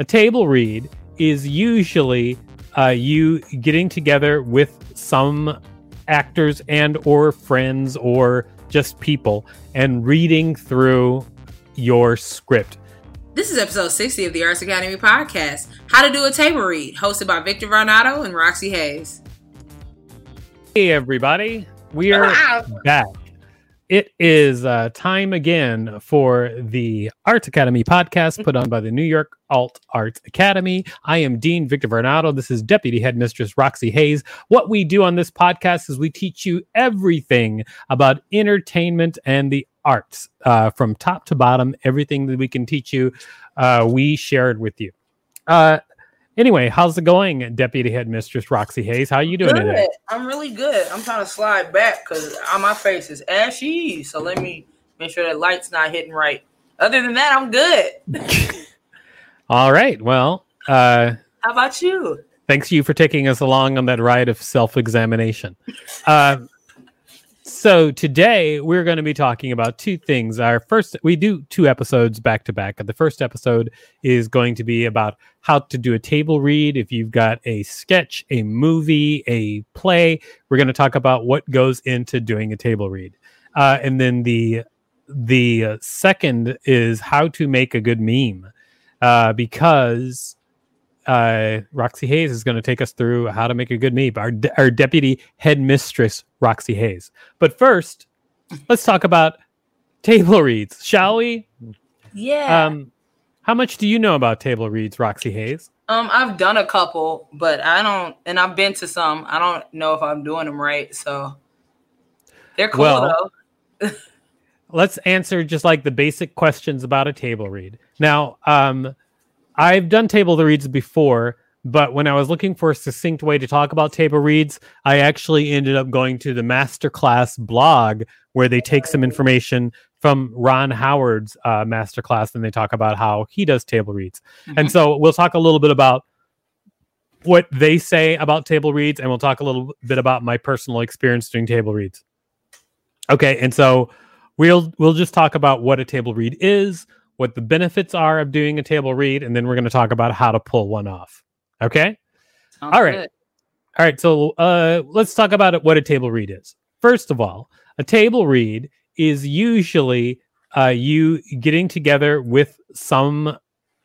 A table read is usually uh, you getting together with some actors and or friends or just people and reading through your script. This is episode 60 of the Arts Academy podcast, How to Do a Table Read, hosted by Victor Varnado and Roxy Hayes. Hey, everybody. We are back. It is uh, time again for the Arts Academy podcast put on by the New York Alt Arts Academy. I am Dean Victor Varnado. This is Deputy Headmistress Roxy Hayes. What we do on this podcast is we teach you everything about entertainment and the arts uh, from top to bottom. Everything that we can teach you, uh, we shared with you. Anyway, how's it going, Deputy Headmistress Roxy Hayes? How are you doing Good. today? I'm really good. I'm trying to slide back because my face is ashy. So let me make sure that light's not hitting right. Other than that, I'm good. All right. Well, uh, How about you? thanks you for taking us along on that ride of self-examination. Uh, so today we're going to be talking about two things. Our first, we do two episodes back to back. The first episode is going to be about how to do a table read. If you've got a sketch, a movie, a play, we're going to talk about what goes into doing a table read. Uh, and then the the uh, second is how to make a good meme, uh, because uh, Roxy Hayes is going to take us through how to make a good meme. Our, de- our deputy headmistress, Roxy Hayes. But first, let's talk about table reads, shall we? Yeah. Um, how much do you know about table reads, Roxy Hayes? Um, I've done a couple, but I don't, and I've been to some. I don't know if I'm doing them right. So they're cool Well, though. let's answer just like the basic questions about a table read. Now, um, I've done table the reads before, but when I was looking for a succinct way to talk about table reads, I actually ended up going to the masterclass blog where they take some information from Ron Howard's uh, masterclass and they talk about how he does table reads. And so we'll talk a little bit about what they say about table reads, and we'll talk a little bit about my personal experience doing table reads. Okay, and so we'll we'll just talk about what a table read is, what the benefits are of doing a table read, and then we're going to talk about how to pull one off. Okay. Sounds all right. good. All right, so uh, let's talk about what a table read is. First of all, a table read is usually uh, you getting together with some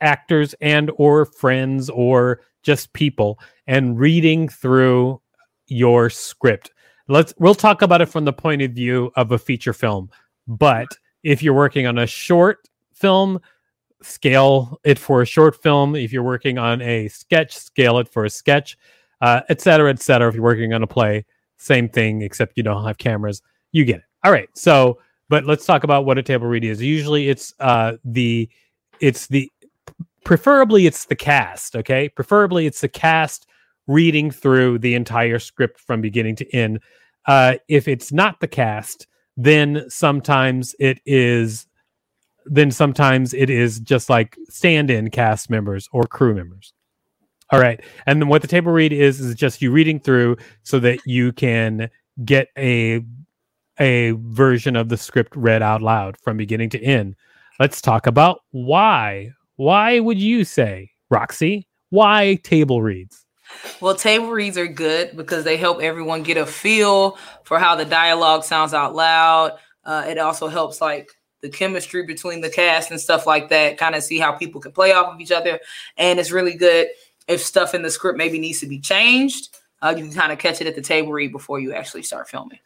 actors and or friends or just people and reading through your script. Let's we'll talk about it from the point of view of a feature film. But if you're working on a short film, scale it for a short film. If you're working on a sketch, scale it for a sketch, uh, et cetera, et cetera. If you're working on a play, same thing, except you don't have cameras. You get it. All right. So, but let's talk about what a table read is. Usually, it's uh, the it's the preferably it's the cast. Okay, preferably it's the cast reading through the entire script from beginning to end. Uh, if it's not the cast, then sometimes it is then sometimes it is just like stand-in cast members or crew members. All right. And then what the table read is is just you reading through so that you can get a a version of the script read out loud from beginning to end. Let's talk about why. Why would you say, Roxy? Why table reads? Well, table reads are good because they help everyone get a feel for how the dialogue sounds out loud. Uh, it also helps like the chemistry between the cast and stuff like that, kind of see how people can play off of each other. And it's really good if stuff in the script maybe needs to be changed. Uh, you can kind of catch it at the table read before you actually start filming.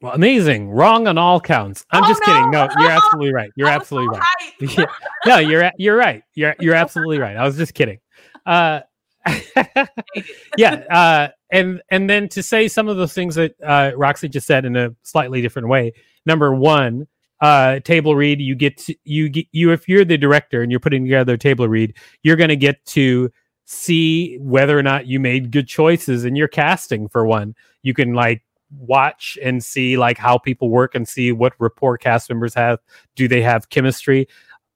Well, amazing. Wrong on all counts. I'm Oh, just kidding. No, no. you're absolutely right. You're absolutely so right. Yeah. no, you're you're right. You're you're absolutely right. I was just kidding. Uh, yeah, uh, and and then to say some of those things that uh, Roxy just said in a slightly different way. Number one, uh, table read, you get to, you get you if you're the director and you're putting together a table read, you're going to get to see whether or not you made good choices in your casting for one. You can like watch and see like how people work and see what rapport cast members have. Do they have chemistry?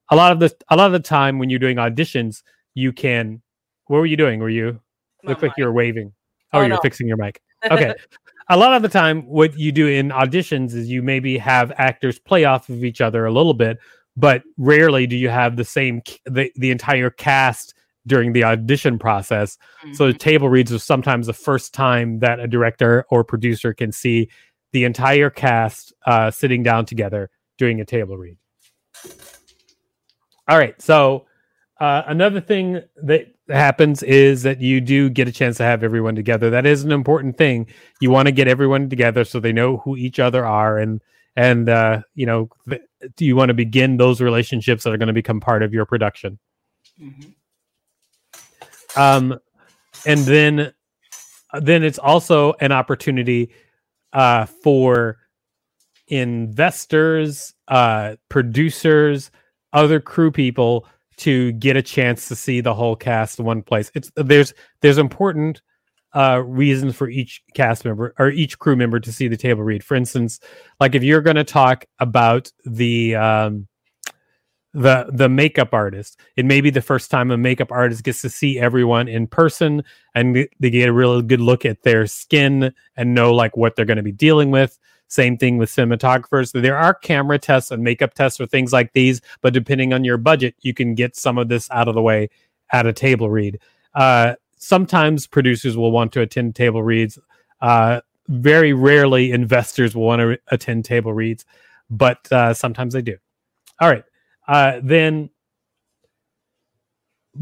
A lot of the a lot of the time when you're doing auditions, you can. What were you doing? Were you look like you were waving? Oh, Oh, you're no. fixing your mic. Okay. A lot of the time, what you do in auditions is you maybe have actors play off of each other a little bit, but rarely do you have the same the, the entire cast during the audition process. So the Mhm. table reads is sometimes the first time that a director or producer can see the entire cast uh, sitting down together doing a table read. All right. So uh, another thing that happens is that you do get a chance to have everyone together. That is an important thing. You want to get everyone together so they know who each other are and and uh, you know th- you want to begin those relationships that are going to become part of your production. Mhm. um and then then it's also an opportunity uh for investors uh producers other crew people to get a chance to see the whole cast in one place. It's there's there's important uh reasons for each cast member or each crew member to see the table read. For instance like if you're going to talk about the um the the makeup artist it may be the first time a makeup artist gets to see everyone in person and they- get a real good look at their skin and know like what they're going to be dealing with same thing with cinematographers. There are camera tests and makeup tests or things like these but depending on your budget you can get some of this out of the way at a table read. Uh, sometimes producers will want to attend table reads. Uh, very rarely investors will want to attend table reads but uh, sometimes they do. All right uh, then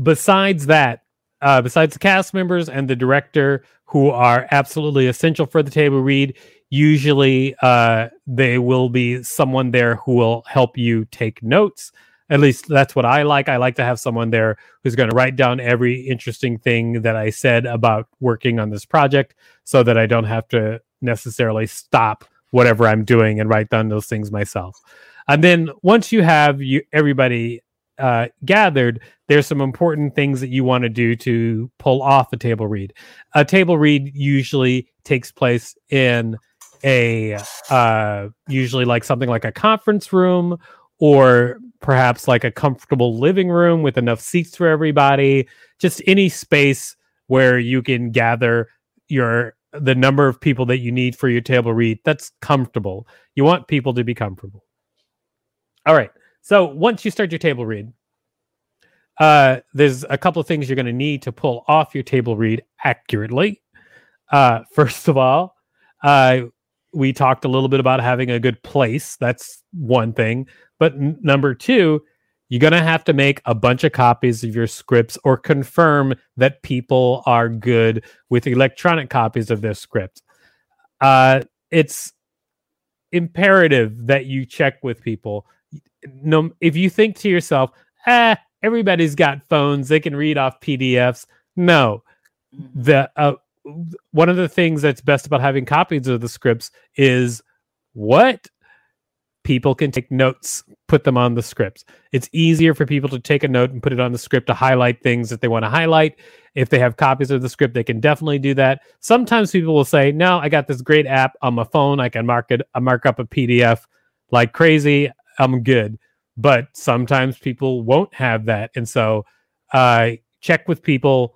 besides that, uh, besides the cast members and the director, who are absolutely essential for the table read, usually uh, they will be someone there who will help you take notes. At least that's what I like. I like to have someone there who's going to write down every interesting thing that I said about working on this project so that I don't have to necessarily stop whatever I'm doing and write down those things myself. And then once you have you everybody uh, gathered, there's some important things that you want to do to pull off a table read. A table read usually takes place in a uh, usually like something like a conference room or perhaps like a comfortable living room with enough seats for everybody. Just any space where you can gather your the number of people that you need for your table read that's comfortable. You want people to be comfortable. All right. So once you start your table read, uh, there's a couple of things you're going to need to pull off your table read accurately. Uh, first of all, uh, we talked a little bit about having a good place. That's one thing. But n- number two, you're going to have to make a bunch of copies of your scripts or confirm that people are good with electronic copies of their script. Uh, it's imperative that you check with people. No, if you think to yourself, ah, everybody's got phones, they can read off PDFs. No, Mhm. the uh, one of the things that's best about having copies of the scripts is what people can take notes, put them on the scripts. It's easier for people to take a note and put it on the script to highlight things that they want to highlight. If they have copies of the script, they can definitely do that. Sometimes people will say, "No, I got this great app on my phone. I can mark it, I mark up a PDF like crazy. I'm good." But sometimes people won't have that, and so uh, check with people.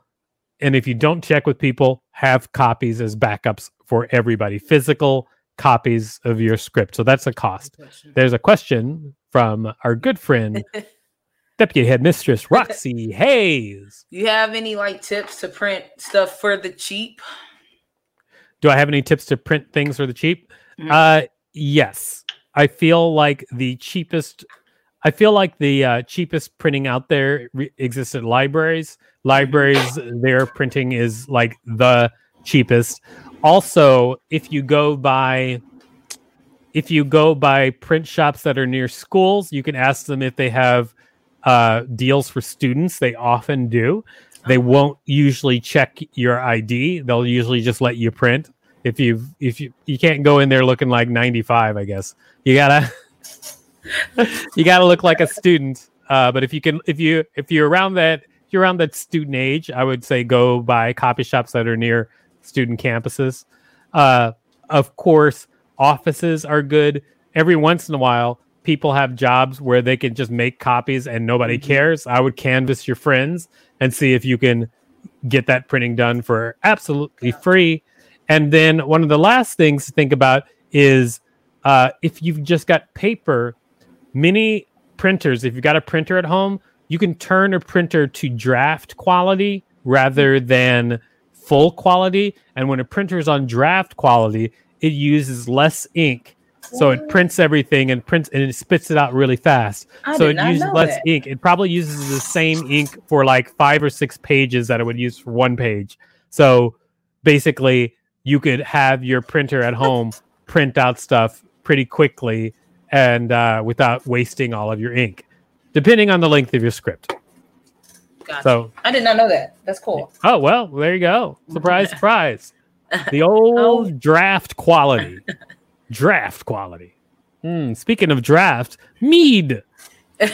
And if you don't check with people, have copies as backups for everybody. Physical copies of your script. So that's a cost. There's a question from our good friend, Deputy Headmistress Roxy Hayes. you have any like tips to print stuff for the cheap? Do I have any tips to print things for the cheap? Mhm. Uh, yes. I feel like the cheapest. I feel like the uh, cheapest printing out there re- exists at libraries. Libraries, their printing is like the cheapest. Also, if you go by, if you go by print shops that are near schools, you can ask them if they have uh, deals for students. They often do. They won't usually check your ID. They'll usually just let you print. If you if you you can't go in there looking like 95, I guess. You gotta you got to look like a student. Uh, but if you can, if you if you're around that, if you're around that student age, I would say go by copy shops that are near student campuses. Uh, of course, offices are good. Every once in a while, people have jobs where they can just make copies and nobody mm-hmm. cares. I would canvas your friends and see if you can get that printing done for absolutely free. And then one of the last things to think about is uh, if you've just got paper, many printers, if you've got a printer at home, you can turn a printer to draft quality rather than full quality. And when a printer is on draft quality, it uses less ink. So it prints everything and prints and it spits it out really fast. I so it uses less that. ink. It probably uses the same ink for like five or six pages that it would use for one page. So basically, you could have your printer at home print out stuff pretty quickly and uh, without wasting all of your ink, depending on the length of your script. Gotcha. So I did not know that. That's cool. Oh well, there you go. Surprise, surprise. The old Oh. draft quality. draft quality. Hmm, speaking of draft, mead.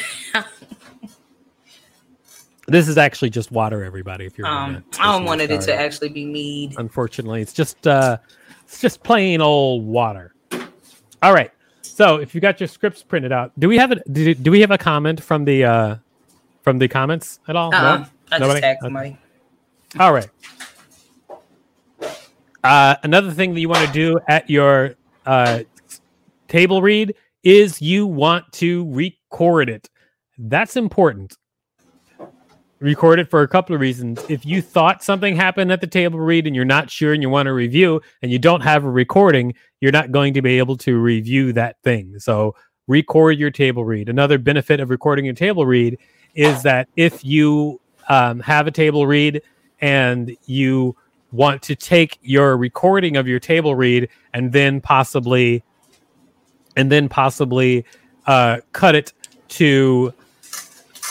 this is actually just water, everybody. If you're Um. I Listening, wanted it to actually be mead. Unfortunately, it's just uh, it's just plain old water. All right. So if you got your scripts printed out, do we have it? Do, do we have a comment from the uh, from the comments at all? Uh-uh. No? I just Nobody? Okay. somebody. All right. Uh, another thing that you want to do at your uh, table read is you want to record it. That's important. Record it for a couple of reasons. If you thought something happened at the table read and you're not sure and you want to review and you don't have a recording, you're not going to be able to review that thing. So record your table read. Another benefit of recording your table read is that if you um, have a table read and you want to take your recording of your table read and then possibly and then possibly uh, cut it to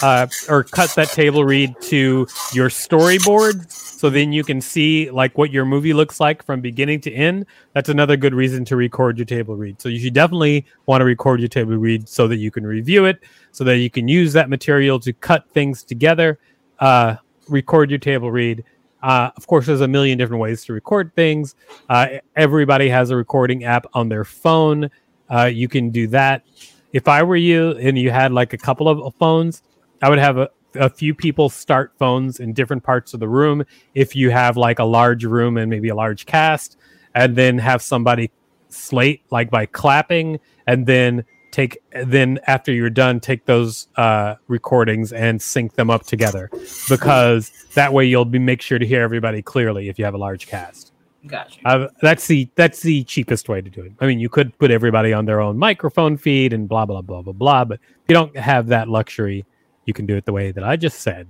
uh, or cut that table read to your storyboard so then you can see like what your movie looks like from beginning to end that's another good reason to record your table read so you should definitely want to record your table read so that you can review it so that you can use that material to cut things together uh, record your table read uh, of course, there's a million different ways to record things. Uh, everybody has a recording app on their phone. Uh, you can do that. If I were you and you had like a couple of phones, I would have a, a few people start phones in different parts of the room. If you have like a large room and maybe a large cast, and then have somebody slate like by clapping, and then take then after you're done take those uh recordings and sync them up together because that way you'll be make sure to hear everybody clearly if you have a large cast Got you. uh, that's the that's the cheapest way to do it i mean you could put everybody on their own microphone feed and blah blah blah blah blah but you don't have that luxury you can do it the way that i just said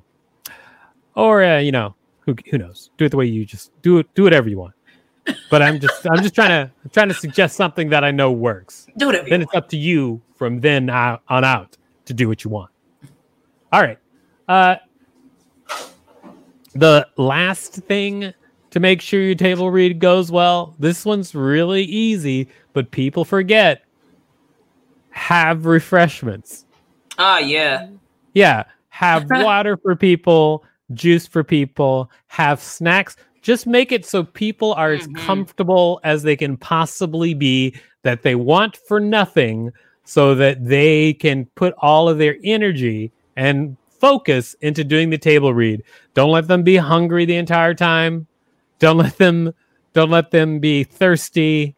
or uh, you know who, who knows do it the way you just do it do whatever you want but i'm just i'm just trying to I'm trying to suggest something that i know works Do whatever. then it's up to you from then on out to do what you want. All right. Uh, the last thing to make sure your table read goes well, this one's really easy, but people forget. Have refreshments. Ah, yeah. Yeah, have water for people, juice for people, have snacks. Just make it so people are as Mhm. comfortable as they can possibly be, that they want for nothing, so that they can put all of their energy and focus into doing the table read. Don't let them be hungry the entire time. Don't let them don't let them be thirsty.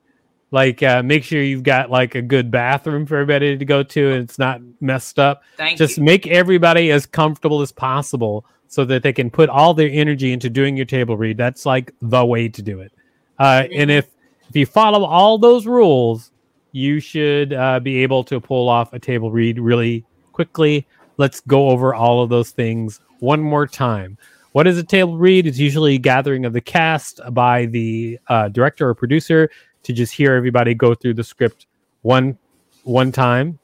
Like uh, make sure you've got like a good bathroom for everybody to go to and it's not messed up. Thank just you. make everybody as comfortable as possible so that they can put all their energy into doing your table read. That's like the way to do it. Uh, and if if you follow all those rules you should uh, be able to pull off a table read really quickly. Let's go over all of those things one more time. What is a table read? It's usually a gathering of the cast by the uh, director or producer to just hear everybody go through the script one one time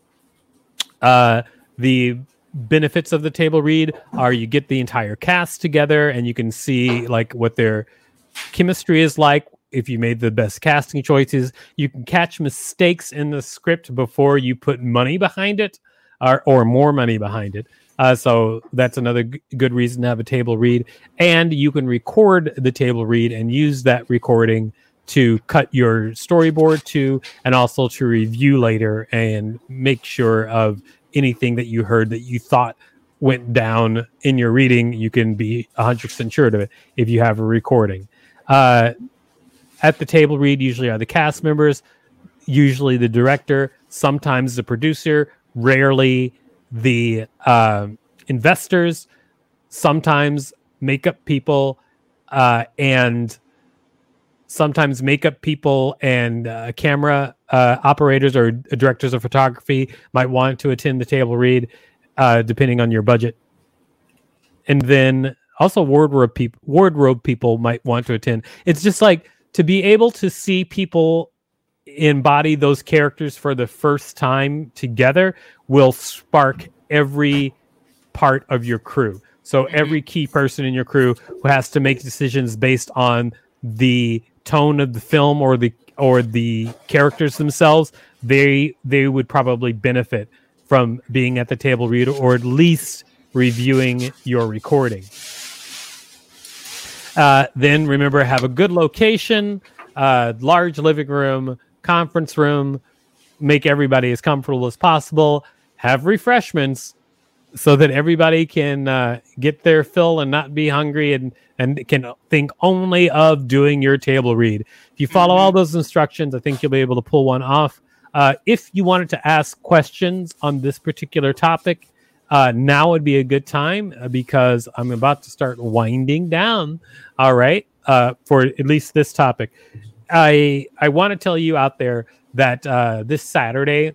uh, the benefits of the table read are you get the entire cast together and you can see like what their chemistry is like if you made the best casting choices. You can catch mistakes in the script before you put money behind it, or, or more money behind it. Uh, so that's another g- good reason to have a table read. And you can record the table read and use that recording to cut your storyboard to, and also to review later and make sure of anything that you heard that you thought went down in your reading. You can be 100% sure of it if you have a recording. Uh, at the table read usually are the cast members, usually the director, sometimes the producer, rarely the uh, investors, sometimes makeup people, uh, and sometimes makeup people and uh, camera uh, operators or directors of photography might want to attend the table read, uh, depending on your budget. And then also wardrobe people, wardrobe people might want to attend. It's just like to be able to see people embody those characters for the first time together will spark every part of your crew. So every key person in your crew who has to make decisions based on the tone of the film or the or the characters themselves, they they would probably benefit from being at the table reader or at least reviewing your recording. Uh, then remember, have a good location, uh, large living room, conference room, make everybody as comfortable as possible. Have refreshments so that everybody can uh, get their fill and not be hungry and and can think only of doing your table read. If you follow all those instructions, I think you'll be able to pull one off. Uh, if you wanted to ask questions on this particular topic, uh, now would be a good time uh, because I'm about to start winding down. All right, uh, for at least this topic, I I want to tell you out there that uh, this Saturday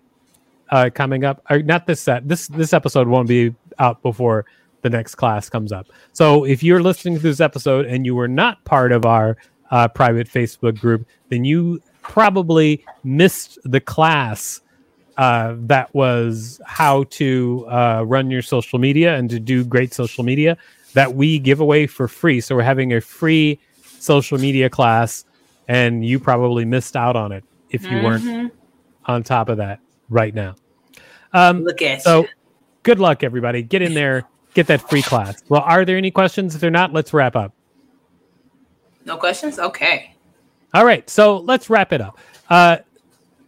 uh, coming up, or not this set, this this episode won't be out before the next class comes up. So if you're listening to this episode and you were not part of our uh, private Facebook group, then you probably missed the class uh, that was how to uh, run your social media and to do great social media that we give away for free. So we're having a free social media class, and you probably missed out on it if you mm-hmm. weren't on top of that right now. Um, Look at so. Good luck, everybody. Get in there, get that free class. Well, are there any questions? If they're not, let's wrap up. No questions. Okay. All right. So let's wrap it up. Uh,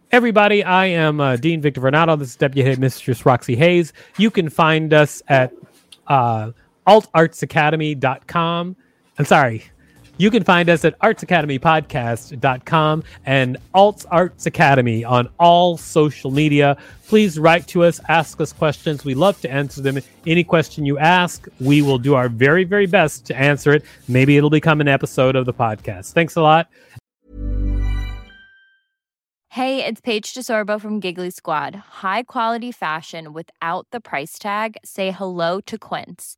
Everybody, I am uh, Dean Victor Varnado. This is Deputy Head Mistress Roxy Hayes. You can find us at uh, altartsacademy.com. I'm sorry. You can find us at artsacademypodcast.com and Alts Arts Academy on all social media. Please write to us, ask us questions. We love to answer them. Any question you ask, we will do our very, very best to answer it. Maybe it'll become an episode of the podcast. Thanks a lot. Hey, it's Paige DeSorbo from Giggly Squad. High quality fashion without the price tag? Say hello to Quince.